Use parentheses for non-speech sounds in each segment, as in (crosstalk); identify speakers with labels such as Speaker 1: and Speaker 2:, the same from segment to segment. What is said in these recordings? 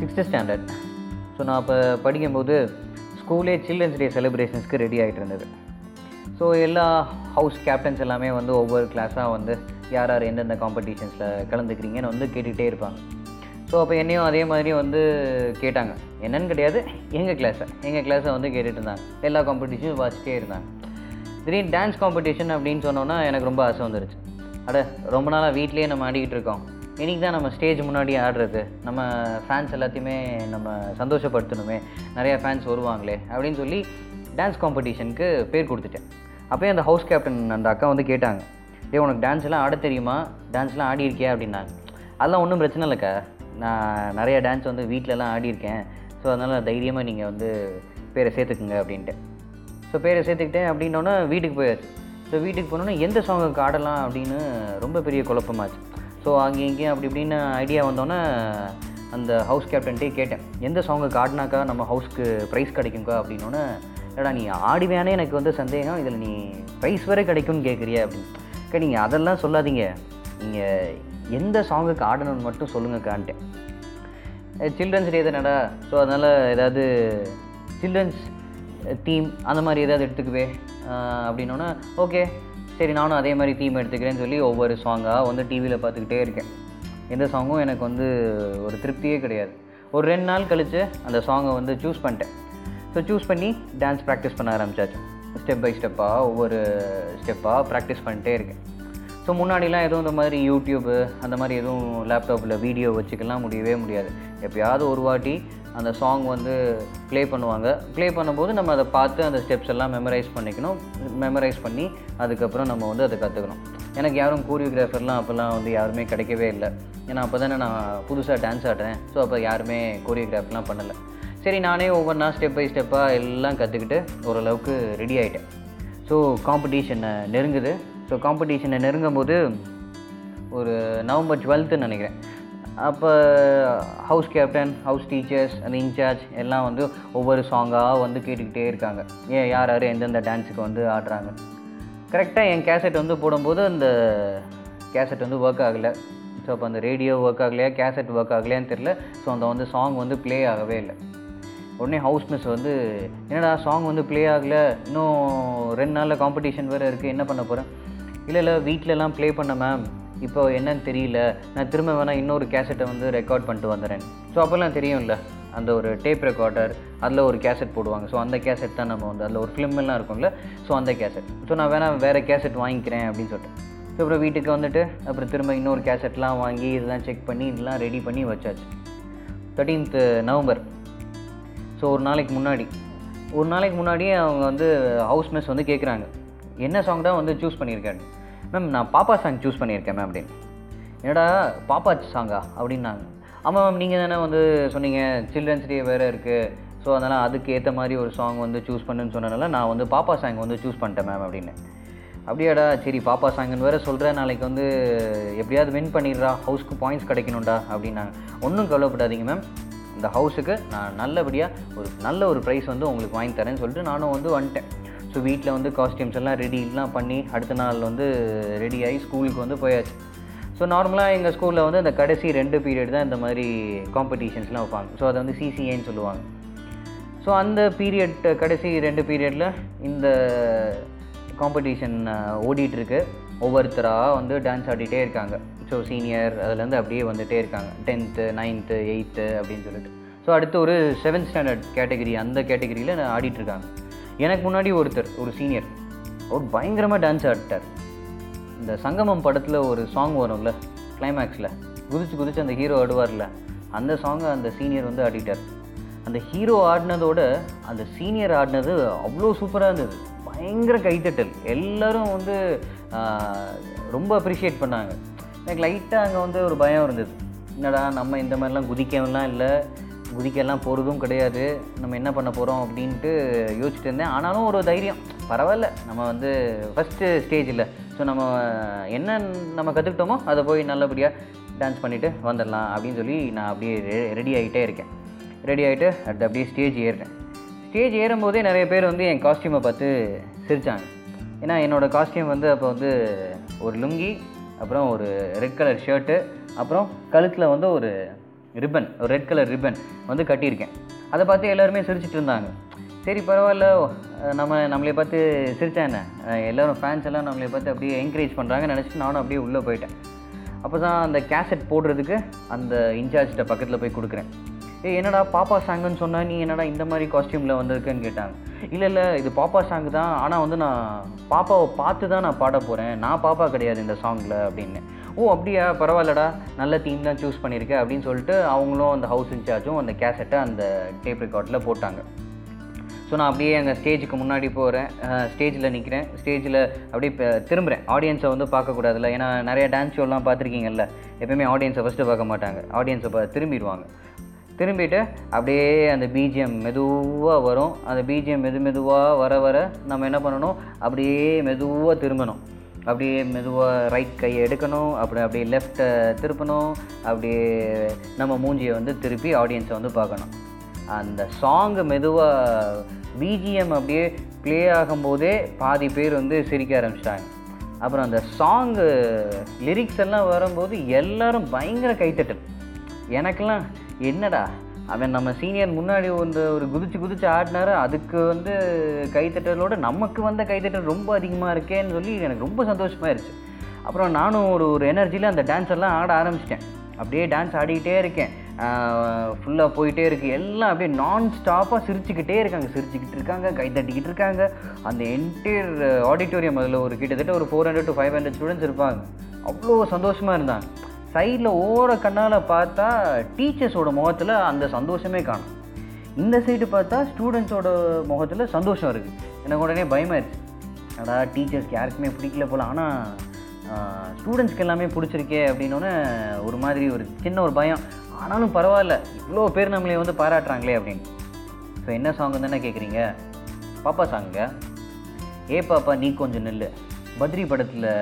Speaker 1: Sixth standard so நான் அப்போ படிக்கும்போது ஸ்கூலே சில்ட்ரன்ஸ் டே செலிப்ரேஷன்ஸ்க்கு ரெடி ஆகிட்டு இருந்தது. ஸோ எல்லா ஹவுஸ் கேப்டன்ஸ் எல்லாமே வந்து ஒவ்வொரு கிளாஸாக வந்து யார் யார் எந்தெந்த காம்படிஷன்ஸில் கலந்துக்கிறீங்கன்னு வந்து கேட்டுகிட்டே இருப்பாங்க. ஸோ அப்போ என்னையும் அதே மாதிரி வந்து கேட்டாங்க. என்னன்னு கிடையாது எங்கள் கிளாஸை எங்கள் கிளாஸை வந்து கேட்டுட்டு இருந்தாங்க. எல்லா காம்படிஷனும் வாசிட்டே இருந்தாங்க. திடீர்னு டான்ஸ் காம்படிஷன் அப்படின்னு சொன்னோன்னா எனக்கு ரொம்ப ஆசை வந்துருச்சு. அட ரொம்ப நாளாக வீட்லேயே நம்ம ஆடிக்கிட்டு இருக்கோம். இன்றைக்கி தான் நம்ம ஸ்டேஜ் முன்னாடி ஆடுறது. நம்ம ஃபேன்ஸ் எல்லாத்தையுமே நம்ம சந்தோஷப்படுத்தணுமே. நிறையா ஃபேன்ஸ் வருவாங்களே அப்படின்னு சொல்லி டான்ஸ் காம்படிஷனுக்கு பேர் கொடுத்துட்டேன். அப்போயே அந்த ஹவுஸ் கேப்டன் அந்த அக்கா வந்து கேட்டாங்க ஏ உனக்கு டான்ஸ் எல்லாம் ஆட தெரியுமா? டான்ஸ்லாம் ஆடி இருக்கியா? அப்படின்னாங்க. அதெல்லாம் ஒன்றும் பிரச்சனை இல்லைக்கா. நான் நிறையா டான்ஸ் வந்து வீட்டிலலாம் ஆடியிருக்கேன் ஸோ அதனால் தைரியமாக நீங்கள் வந்து பேரை சேர்த்துக்குங்க அப்படின்ட்டு. ஸோ பேரை சேர்த்துக்கிட்டேன் அப்படின்னோடனே வீட்டுக்கு போயாச்சு. ஸோ வீட்டுக்கு போனோன்னே எந்த சாங்குக்கு ஆடலாம் அப்படின்னு ரொம்ப பெரிய குழப்பமாச்சு. ஸோ அங்கே இங்கேயும் அப்படி இப்படின்னு ஐடியா வந்தோன்னே அந்த ஹவுஸ் கேப்டன்ட்டே கேட்டேன். எந்த சாங்குக்கு ஆடினாக்கா நம்ம ஹவுஸ்க்கு ப்ரைஸ் கிடைக்குங்க்கா அப்படின்னோன்னே ஏடா நீ ஆடிவேனே எனக்கு வந்து சந்தேகம். இதில் நீ ப்ரைஸ் வேறு கிடைக்கும்னு கேட்குறிய அப்படின்னு. நீங்கள் அதெல்லாம் சொல்லாதீங்க. நீங்கள் எந்த சாங்குக்கு ஆடணும்னு மட்டும் சொல்லுங்கக்கான்ட்டேன். சில்ட்ரன்ஸ் டே தானடா? ஸோ அதனால் ஏதாவது சில்ட்ரன்ஸ் தீம் அந்த மாதிரி ஏதாவது எடுத்துக்குவே. அப்படின்னோன்னா ஓகே. சரி நானும் அதே மாதிரி தீம் எடுத்துக்கிறேன்னு சொல்லி ஒவ்வொரு சாங்காக வந்து டிவியில் பார்த்துக்கிட்டே இருக்கேன். எந்த சாங்கும் எனக்கு வந்து ஒரு திருப்தியே கிடையாது. ஒரு ரெண்டு நாள் கழித்து அந்த சாங்கை வந்து சூஸ் பண்ணிட்டேன். ஸோ சூஸ் பண்ணி டான்ஸ் ப்ராக்டிஸ் பண்ண ஆரம்பிச்சாச்சு. ஸ்டெப் பை ஸ்டெப்பாக ஒவ்வொரு ஸ்டெப்பாக ப்ராக்டிஸ் பண்ணிட்டே இருக்கேன். ஸோ முன்னாடிலாம் எதுவும் இந்த மாதிரி யூடியூப்பு அந்த மாதிரி எதுவும் லேப்டாப்பில் வீடியோ வச்சுக்கலாம் முடியவே முடியாது. எப்பயாவது ஒரு வாட்டி அந்த சாங் வந்து ப்ளே பண்ணுவாங்க. ப்ளே பண்ணும்போது நம்ம அதை பார்த்து அந்த ஸ்டெப்ஸ் எல்லாம் மெமரைஸ் பண்ணிக்கணும். மெமரைஸ் பண்ணி அதுக்கப்புறம் நம்ம வந்து அதை கற்றுக்கணும் எனக்கு யாரும் கோரியோகிராஃபர்லாம் அப்போல்லாம் வந்து யாருமே கிடைக்கவே இல்லை. ஏன்னா அப்போ தானே நான் புதுசாக டான்ஸ் ஆடுறேன். ஸோ அப்போ யாருமே கோரியோகிராஃப்லாம் பண்ணலை. சரி நானே ஒவ்வொன்றா ஸ்டெப் பை ஸ்டெப்பாக எல்லாம் கற்றுக்கிட்டு ஓரளவுக்கு ரெடி ஆகிட்டேன் ஸோ காம்படிஷனை நெருங்குது. ஸோ காம்படிஷனை நெருங்கும் போது ஒரு நவம்பர் டுவெல்த்துன்னு நினைக்கிறேன். அப்போ ஹவுஸ் கேப்டன் ஹவுஸ் டீச்சர்ஸ் அந்த இன்சார்ஜ் எல்லாம் வந்து ஒவ்வொரு சாங்காக வந்து கேட்டுக்கிட்டே இருக்காங்க. ஏன் யார் யார் எந்தெந்த டான்ஸுக்கு வந்து ஆடுறாங்க? கரெக்டாக என் கேசட் வந்து போடும்போது அந்த கேசட் வந்து ஒர்க் ஆகலை. ஸோ அப்போ அந்த ரேடியோ ஒர்க் ஆகலையா கேசட் ஒர்க் ஆகலையான்னு தெரில ஸோ அந்த வந்து சாங் வந்து ப்ளே ஆகவே இல்லை. உடனே ஹவுஸ் மிஸ் வந்து என்னடா சாங் வந்து ப்ளே ஆகலை? இன்னும் ரெண்டு நாளில் காம்படிஷன் வேறு இருக்குது என்ன பண்ண போகிறேன் இல்லை இல்லை வீட்டிலலாம் ப்ளே பண்ண மேம் இப்போ என்னன்னு தெரியல. நான் திரும்ப வேணால் இன்னொரு கேசட்டை வந்து ரெக்கார்ட் பண்ணிட்டு வந்துடுறேன் ஸோ அப்போல்லாம் தெரியும்ல அந்த ஒரு டேப் ரெக்கார்டர் அதில் ஒரு கேசட் போடுவாங்க. ஸோ அந்த கேசட் தான் நம்ம வந்து அதில் ஒரு film இருக்கும்ல ஸோ அந்த கேசட் ஸோ நான் வேணால் வேறு கேசட் வாங்கிக்கிறேன் அப்படின்னு சொல்லிட்டு ஸோ அப்புறம் வீட்டுக்கு வந்துட்டு அப்புறம் திரும்ப இன்னொரு கேசட்லாம் வாங்கி இதெல்லாம் செக் பண்ணி இதெல்லாம் ரெடி பண்ணி வச்சாச்சு. Thirteenth November. ஸோ ஒரு நாளைக்கு முன்னாடி. ஒரு நாளைக்கு முன்னாடியே அவங்க வந்து ஹவுஸ் மிஸ் வந்து கேட்குறாங்க என்ன சாங் தான் வந்து சூஸ் பண்ணியிருக்காரு மேம் நான் பாப்பா சாங் சூஸ் பண்ணியிருக்கேன் மேம் அப்படின்னு. என்னடா பாப்பா சாங்கா அப்படின்னாங்க. ஆமாம் மேம் நீங்கள் தானே வந்து சொன்னீங்க சில்ட்ரன்ஸ் டே வேறு இருக்குது ஸோ அதனால் அதுக்கு ஏற்ற மாதிரி ஒரு சாங் வந்து சூஸ் பண்ணுன்னு சொன்னனால நான் வந்து பாப்பா சாங் வந்து சூஸ் பண்ணிட்டேன் மேம் அப்படின்னு. அப்படியாடா சரி பாப்பா சாங்குன்னு வேறு சொல்கிறேன் நாளைக்கு வந்து எப்படியாவது வின் பண்ணிடுறா ஹவுஸ்க்கு பாயிண்ட்ஸ் கிடைக்கணும்டா அப்படின்னாங்க. ஒன்றும் கவலைப்படாதீங்க மேம் இந்த ஹவுஸுக்கு நான் நல்லபடியாக ஒரு நல்ல ஒரு ப்ரைஸ் வந்து உங்களுக்கு வாங்கி தரேன்னு சொல்லிட்டு நானும் வந்து வந்துட்டேன். ஸோ வீட்டில் வந்து காஸ்டியூம்ஸ் எல்லாம் ரெடிலாம் பண்ணி அடுத்த நாள் வந்து ரெடி ஆகி ஸ்கூலுக்கு வந்து போயாச்சு. ஸோ நார்மலாக எங்கள் ஸ்கூலில் வந்து அந்த கடைசி ரெண்டு பீரியட் தான் இந்த மாதிரி காம்படிஷன்ஸ்லாம் வைப்பாங்க. ஸோ அதை வந்து சிசிஏன்னு சொல்லுவாங்க. ஸோ அந்த பீரியட் கடைசி ரெண்டு பீரியடில் இந்த காம்படிஷன் ஓடிட்டுருக்கு. ஒவ்வொருத்தராக வந்து டான்ஸ் ஆடிட்டே இருக்காங்க. ஸோ சீனியர் அதுலேருந்து அப்படியே வந்துகிட்டே இருக்காங்க. டென்த்து நைன்த்து எயித்து அப்படின்னு சொல்லிட்டு. ஸோ அடுத்து ஒரு செவன்த் ஸ்டாண்டர்ட் கேட்டகரி அந்த கேட்டகரியில் ஆடிட்டுருக்காங்க. எனக்கு முன்னாடி ஒருத்தர் ஒரு சீனியர் அவர் பயங்கரமாக டான்ஸ் ஆடிட்டார். இந்த சங்கமம் படத்தில் ஒரு சாங் வரும்ல கிளைமேக்ஸில் குதிச்சு குதிச்சு அந்த ஹீரோ ஆடுவார்ல. அந்த சாங்கை அந்த சீனியர் வந்து ஆடிட்டார். அந்த ஹீரோ ஆடினதோட அந்த சீனியர் ஆடினது அவ்வளோ சூப்பராக இருந்தது. பயங்கர கைத்தட்டல். எல்லோரும் வந்து ரொம்ப அப்ரிஷியேட் பண்ணாங்க. எனக்கு லைட்டாக அங்கே வந்து ஒரு பயம் இருந்தது. என்னடா நம்ம இந்த மாதிரிலாம் குதிக்கவெல்லாம் இல்லை. குதிக்கெல்லாம் போகிறதும் கிடையாது. நம்ம என்ன பண்ண போகிறோம் அப்படின்ட்டு யோசிச்சுட்டு இருந்தேன். ஆனாலும் ஒரு தைரியம். பரவாயில்ல. நம்ம வந்து ஃபஸ்ட்டு ஸ்டேஜ் இல்லை. ஸோ நம்ம என்ன நம்ம கற்றுக்கிட்டோமோ அதை போய் நல்லபடியாக டான்ஸ் பண்ணிவிட்டு வந்துடலாம் அப்படின்னு சொல்லி நான் அப்படியே ரெடி ஆகிட்டே இருக்கேன். ரெடி ஆகிட்டு அடுத்து அப்படியே ஸ்டேஜ் ஏறுறேன். ஸ்டேஜ் ஏறும்போதே நிறைய பேர் வந்து என் காஸ்டியூமை பார்த்து சிரித்தாங்க ஏன்னா என்னோடய காஸ்டியூம் வந்து அப்போ வந்து ஒரு லுங்கி அப்புறம் ஒரு ரெட் கலர் ஷர்ட்டு அப்புறம் கழுத்தில் வந்து ஒரு ரிப்பன் ஒரு ரெட் கலர் ரிப்பன் வந்து கட்டியிருக்கேன். அதை பார்த்து எல்லாருமே சிரிச்சிட்டு இருந்தாங்க. சரி பரவாயில்ல. நம்ம நம்மளை பார்த்து சிரிச்சா என்ன? எல்லோரும் ஃபேன்ஸ் எல்லாம் நம்மளை பார்த்து அப்படியே என்கரேஜ் பண்ணுறாங்கன்னு நினச்சிட்டு நானும் அப்படியே உள்ளே போயிட்டேன். அப்போ தான் அந்த கேசட் போடுறதுக்கு அந்த இன்சார்ஜ்கிட்ட பக்கத்தில் போய் கொடுக்குறேன். ஏ என்னடா பாப்பா சாங்குன்னு சொன்னால் நீ என்னடா இந்த மாதிரி காஸ்டியூமில் வந்திருக்குன்னு கேட்டாங்க. இல்லை இல்லை இது பாப்பா சாங் தான். ஆனால் வந்து நான் பாப்பாவை பார்த்து தான் நான் பாட போகிறேன் நான் பாப்பா கிடையாது இந்த சாங்கில் அப்படின்னு. ஓ அப்படியா? பரவாயில்லடா. நல்ல தீம் தான் சூஸ் பண்ணியிருக்கேன் அப்படின்னு சொல்லிட்டு அவங்களும் அந்த ஹவுஸ் இன்சார்ஜும் அந்த கேசட்டை அந்த டேப் ரெக்கார்டில் போட்டாங்க. ஸோ நான் அப்படியே அங்கே ஸ்டேஜுக்கு முன்னாடி போகிறேன் ஸ்டேஜில் நிற்கிறேன் ஸ்டேஜில் அப்படியே இப்போ திரும்புகிறேன் ஆடியன்ஸை வந்து பார்க்கக்கூடாதுல்ல. ஏன்னா நிறைய டான்ஸ் ஷோலாம் பார்த்துருக்கீங்கல்ல. எப்பயுமே ஆடியன்ஸை ஃபஸ்ட்டு பார்க்க மாட்டாங்க. ஆடியன்ஸை பா திரும்பிடுவாங்க. திரும்பிட்டு அப்படியே அந்த பிஜிஎம் மெதுவாக வரும். அந்த பிஜிஎம் மெது மெதுவாக வர வர நம்ம என்ன பண்ணணும்? அப்படியே மெதுவாக திரும்பணும். அப்படியே மெதுவாக ரைட் கையை எடுக்கணும் அப்படி அப்படியே லெஃப்ட்டை திருப்பணும் அப்படியே நம்ம மூஞ்சியை வந்து திருப்பி ஆடியன்ஸை வந்து பார்க்கணும். அந்த சாங்கு மெதுவாக பிஜிஎம் அப்படியே ப்ளே ஆகும்போதே பாதி பேர் வந்து சிரிக்க ஆரம்பிச்சிட்டாங்க. அப்புறம் அந்த சாங்கு லிரிக்ஸ் எல்லாம் வரும்போது எல்லோரும் பயங்கர கைத்தட்டல். எனக்கெல்லாம் என்னடா அவன் நம்ம சீனியர் முன்னாடி வந்து ஒரு குதிச்சு குதிச்சு ஆடினாரு. அதுக்கு வந்து கைத்தட்டலோட நமக்கு வந்த கைத்தட்டல் ரொம்ப அதிகமாக இருக்கேன்னு சொல்லி எனக்கு ரொம்ப சந்தோஷமாயிருச்சு. அப்புறம் நானும் ஒரு ஒரு எனர்ஜியில் அந்த டான்ஸ் எல்லாம் ஆட ஆரம்பிச்சிட்டேன். அப்படியே டான்ஸ் ஆடிக்கிட்டே இருக்கேன். ஃபுல்லாக போயிட்டே இருக்குது எல்லாம் அப்படியே நான் ஸ்டாப்பாக சிரிச்சுக்கிட்டே இருக்காங்க. சிரிச்சுக்கிட்டு இருக்காங்க கை தட்டிக்கிட்டு இருக்காங்க. அந்த என்டையர் ஆடிட்டோரியம் அதில் ஒரு கிட்டத்தட்ட ஒரு four hundred to five hundred students இருப்பாங்க. அவ்வளோ சந்தோஷமாக இருந்தாங்க. சைடில் ஓர கண்ணால் பார்த்தா டீச்சர்ஸோட முகத்தில் அந்த சந்தோஷமே காணும். இந்த சைடு பார்த்தா ஸ்டூடெண்ட்ஸோட முகத்தில் சந்தோஷம் இருக்குது எனக்கு உடனே பயமாயிருச்சு. அடா டீச்சர்ஸ்க்கு யாருக்குமே பிடிக்கல போல். ஆனால் ஸ்டூடெண்ட்ஸ்க்கு எல்லாமே பிடிச்சிருக்கே அப்படின்னோடனே ஒரு மாதிரி ஒரு சின்ன ஒரு பயம். ஆனாலும் பரவாயில்ல. இவ்வளோ பேர் நம்மளே வந்து பாராட்டுறாங்களே அப்படின்னு. ஸோ என்ன சாங் தானே கேட்குறீங்க பாப்பா சாங்குங்க ஏ பாப்பா நீ கொஞ்சம் நில்லு. பத்ரி படத்தில்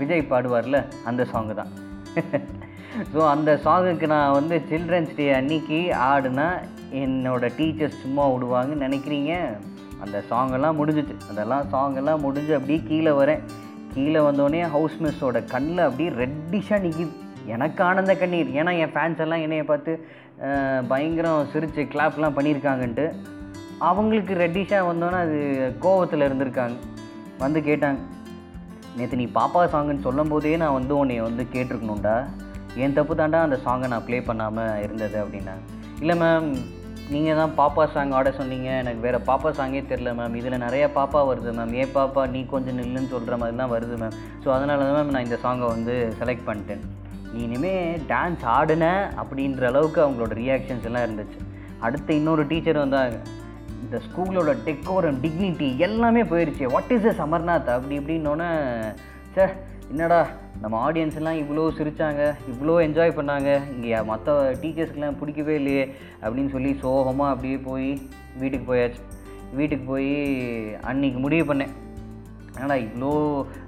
Speaker 1: விஜய் பாடுவார்ல அந்த சாங்கு தான். ஸோ அந்த சாங்குக்கு நான் வந்து சில்ட்ரன்ஸ் டே அன்னைக்கு ஆடுனா என்னோட டீச்சர்ஸ் சும்மா விடுவாங்கன்னு நினைக்கிறீங்க? அந்த சாங்கெல்லாம் முடிஞ்சிச்சு. அதெல்லாம் சாங்கெல்லாம் முடிஞ்சு அப்படியே கீழே வரேன். கீழே வந்தோடனே ஹவுஸ் மிஸ்ஸோட கண்ணில் அப்படியே ரெட்டிஷாக நிற்கிது எனக்கு ஆனந்த கண்ணீர். ஏன்னா என் ஃபேன்ஸ் எல்லாம் என்னைய பார்த்து பயங்கரம் சிரித்து கிளாப்லாம் பண்ணியிருக்காங்கன்ட்டு அவங்களுக்கு ரெட்டிஷாக வந்தோன்னே அது கோவத்தில் இருந்திருக்காங்க. வந்து கேட்டாங்க நேற்று நீ பாப்பா சாங்குன்னு சொல்லும் போதே நான் வந்து உன்னை வந்து கேட்டிருக்கணும்டா. என் தப்பு தாண்டா அந்த சாங்கை நான் ப்ளே பண்ணாமல் இருந்தது அப்படின்னா. இல்லை மேம் நீங்கள் தான் பாப்பா சாங் ஆட சொன்னீங்க. எனக்கு வேறு பாப்பா சாங்கே தெரில மேம் இதில் நிறைய பாப்பா வருது மேம் ஏன் பாப்பா நீ கொஞ்சம் நில்லுன்னு சொல்கிற மாதிரி தான் வருது மேம் ஸோ அதனால தான் மேம் நான் இந்த சாங்கை வந்து செலக்ட் பண்ணிட்டேன். நீ இனிமேல் டான்ஸ் ஆடுன அப்படின்ற அளவுக்கு அவங்களோட ரியாக்ஷன்ஸ் எல்லாம் இருந்துச்சு. அடுத்து இன்னொரு டீச்சர் வந்தாங்க இந்த ஸ்கூலோட டெக்கோரம் டிக்னிட்டி எல்லாமே போயிடுச்சு வாட் இஸ் எஸ் அமர்நாத் அப்படி இப்படின்னோடனே சே என்னடா நம்ம ஆடியன்ஸ்லாம் இவ்வளோ சிரித்தாங்க இவ்வளோ என்ஜாய் பண்ணாங்க இங்கே மற்ற டீச்சர்ஸ்க்கெலாம் பிடிக்கவே இல்லையே அப்படின்னு சொல்லி சோகமாக அப்படியே போய் வீட்டுக்கு போயாச்சு. வீட்டுக்கு போய் அன்னைக்கு முடிவு பண்ணேன். என்னடா இவ்வளோ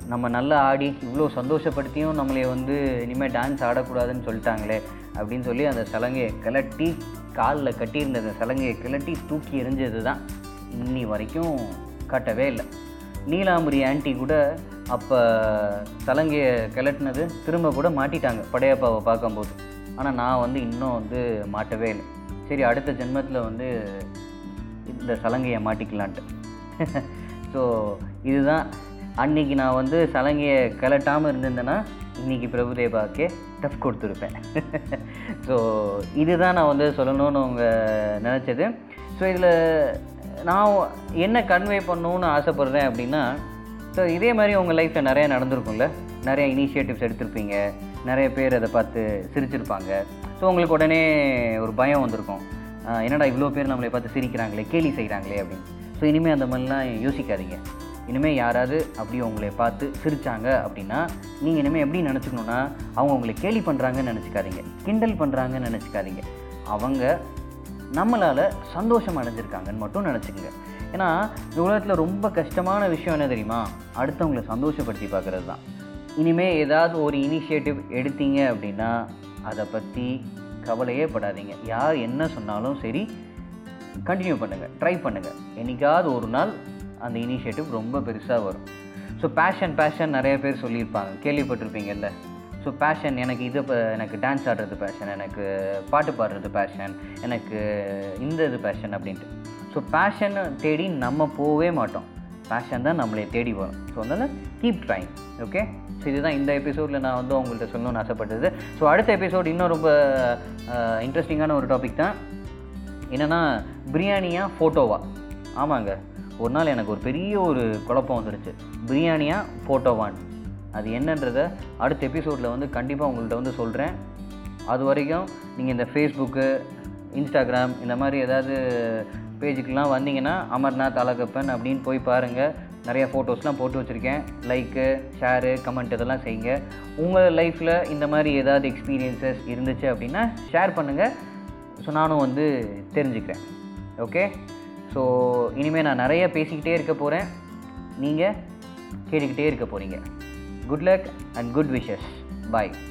Speaker 1: நம்ம நல்லா ஆடி இவ்வளோ சந்தோஷப்படுத்தியும் நம்மளை வந்து இனிமேல் டான்ஸ் ஆடக்கூடாதுன்னு சொல்லிட்டாங்களே அப்படின்னு சொல்லி அந்த சலங்கையை கலட்டி காலில் கட்டியிருந்த அந்த சலங்கையை கிளட்டி தூக்கி எறிஞ்சது தான் இன்னி வரைக்கும் கட்டவே இல்லை. நீலாம்பரி ஆன்ட்டி கூட அப்போ சலங்கையை கிளட்டினது திரும்ப கூட மாட்டிட்டாங்க படையப்பாவை பார்க்கும்போது. ஆனால் நான் வந்து இன்னும் வந்து மாட்டவே இல்லை. சரி அடுத்த ஜென்மத்தில் வந்து இந்த சலங்கையை மாட்டிக்கலான்ட்டு. (laughs) ஸோ இதுதான் அன்னைக்கு நான் வந்து சலங்கையை கலட்டாமல் இருந்திருந்தேன்னா இன்றைக்கி பிரபுதேவாவுக்கு டஃப் கொடுத்துருப்பேன். ஸோ (laughs) இதுதான் நான் வந்து சொல்லணும்னு அவங்க நினச்சது. ஸோ இதில் நான் என்ன கன்வே பண்ணணும்னு ஆசைப்பட்றேன் அப்படின்னா ஸோ இதே மாதிரி உங்கள் லைஃப்பில் நிறையா நடந்திருக்கும்ல. நிறைய இனிஷியேட்டிவ்ஸ் எடுத்திருப்பீங்க. நிறைய பேர் அதை பார்த்து சிரிச்சிருப்பாங்க. ஸோ உங்களுக்கு உடனே ஒரு பயம் வந்திருக்கும். என்னடா இவ்வளோ பேர் நம்மளை பார்த்து சிரிக்கிறாங்களே கேலி செய்கிறாங்களே அப்படின்னு. ஸோ இனிமேல் அந்த மாதிரிலாம் யோசிக்காதீங்க. இனிமேல் யாராவது அப்படி உங்களை பார்த்து சிரித்தாங்க அப்படின்னா நீங்கள் இனிமேல் எப்படி நினச்சிக்கணுன்னா அவங்க உங்களை கேலி பண்ணுறாங்கன்னு நினச்சிக்காதீங்க. கிண்டல் பண்ணுறாங்கன்னு நினச்சிக்காதீங்க. அவங்க நம்மளால் சந்தோஷம் அடைஞ்சிருக்காங்கன்னு மட்டும் நினச்சிக்கோங்க. ஏன்னா இந்த உலகத்தில் ரொம்ப கஷ்டமான விஷயம் என்ன தெரியுமா? அடுத்தவங்களை சந்தோஷப்படுத்தி பார்க்குறது தான். இனிமேல் ஏதாவது ஒரு இனிஷியேட்டிவ் எடுத்தீங்க அப்படின்னா அதை பற்றி கவலையே படாதீங்க. யார் என்ன சொன்னாலும் சரி கண்டினியூ பண்ணுங்கள் ட்ரை பண்ணுங்கள் என்றைக்காவது ஒரு நாள் அந்த இனிஷியேட்டிவ் ரொம்ப பெருசாக வரும். ஸோ பேஷன் பேஷன் நிறைய பேர் சொல்லியிருப்பாங்க. கேள்விப்பட்டிருப்பீங்கல்ல? ஸோ பேஷன் எனக்கு இது இப்போ எனக்கு டான்ஸ் ஆடுறது பேஷன் எனக்கு பாட்டு பாடுறது பேஷன் எனக்கு இந்த இது பேஷன் அப்படின்ட்டு. ஸோ பேஷன் தேடி நம்ம போகவே மாட்டோம். பேஷன் தான் நம்மளை தேடி வரும். ஸோ அதனால் கீப் ட்ரைங் ஓகே ஸோ இதுதான் இந்த எபிசோடில் நான் வந்து உங்கள்கிட்ட சொல்லணும்னு ஆசைப்பட்டது. ஸோ அடுத்த எபிசோட் இன்னும் ரொம்ப இன்ட்ரெஸ்டிங்கான ஒரு டாபிக் தான். என்னென்னா பிரியாணியா ஃபோட்டோவா ஆமாங்க. ஒரு நாள் எனக்கு ஒரு பெரிய ஒரு குழப்பம் வந்துருச்சு. பிரியாணியா ஃபோட்டோவான் அது என்னன்றதை அடுத்த எபிசோடில் வந்து கண்டிப்பாக உங்கள்கிட்ட வந்து சொல்கிறேன் அது வரைக்கும் நீங்கள் இந்த ஃபேஸ்புக்கு இன்ஸ்டாகிராம் இந்த மாதிரி ஏதாவது பேஜுக்கெலாம் வந்தீங்கன்னா அமர்நாத் அழகப்பன் அப்படின்னு போய் பாருங்கள் நிறைய ஃபோட்டோஸ்லாம் போட்டு வச்சுருக்கேன். லைக்கு ஷேரு கமெண்ட் இதெல்லாம் செய்யுங்க. உங்கள் லைஃப்பில் இந்த மாதிரி ஏதாவது எக்ஸ்பீரியன்சஸ் இருந்துச்சு அப்படின்னா ஷேர் பண்ணுங்கள் ஸோ நானும் வந்து தெரிஞ்சுக்கிறேன். ஓகே ஸோ இனிமேல் நான் நிறைய பேசிக்கிட்டே இருக்க போகிறேன் நீங்கள் கேட்டுக்கிட்டே இருக்க போகிறீங்க good luck and good wishes bye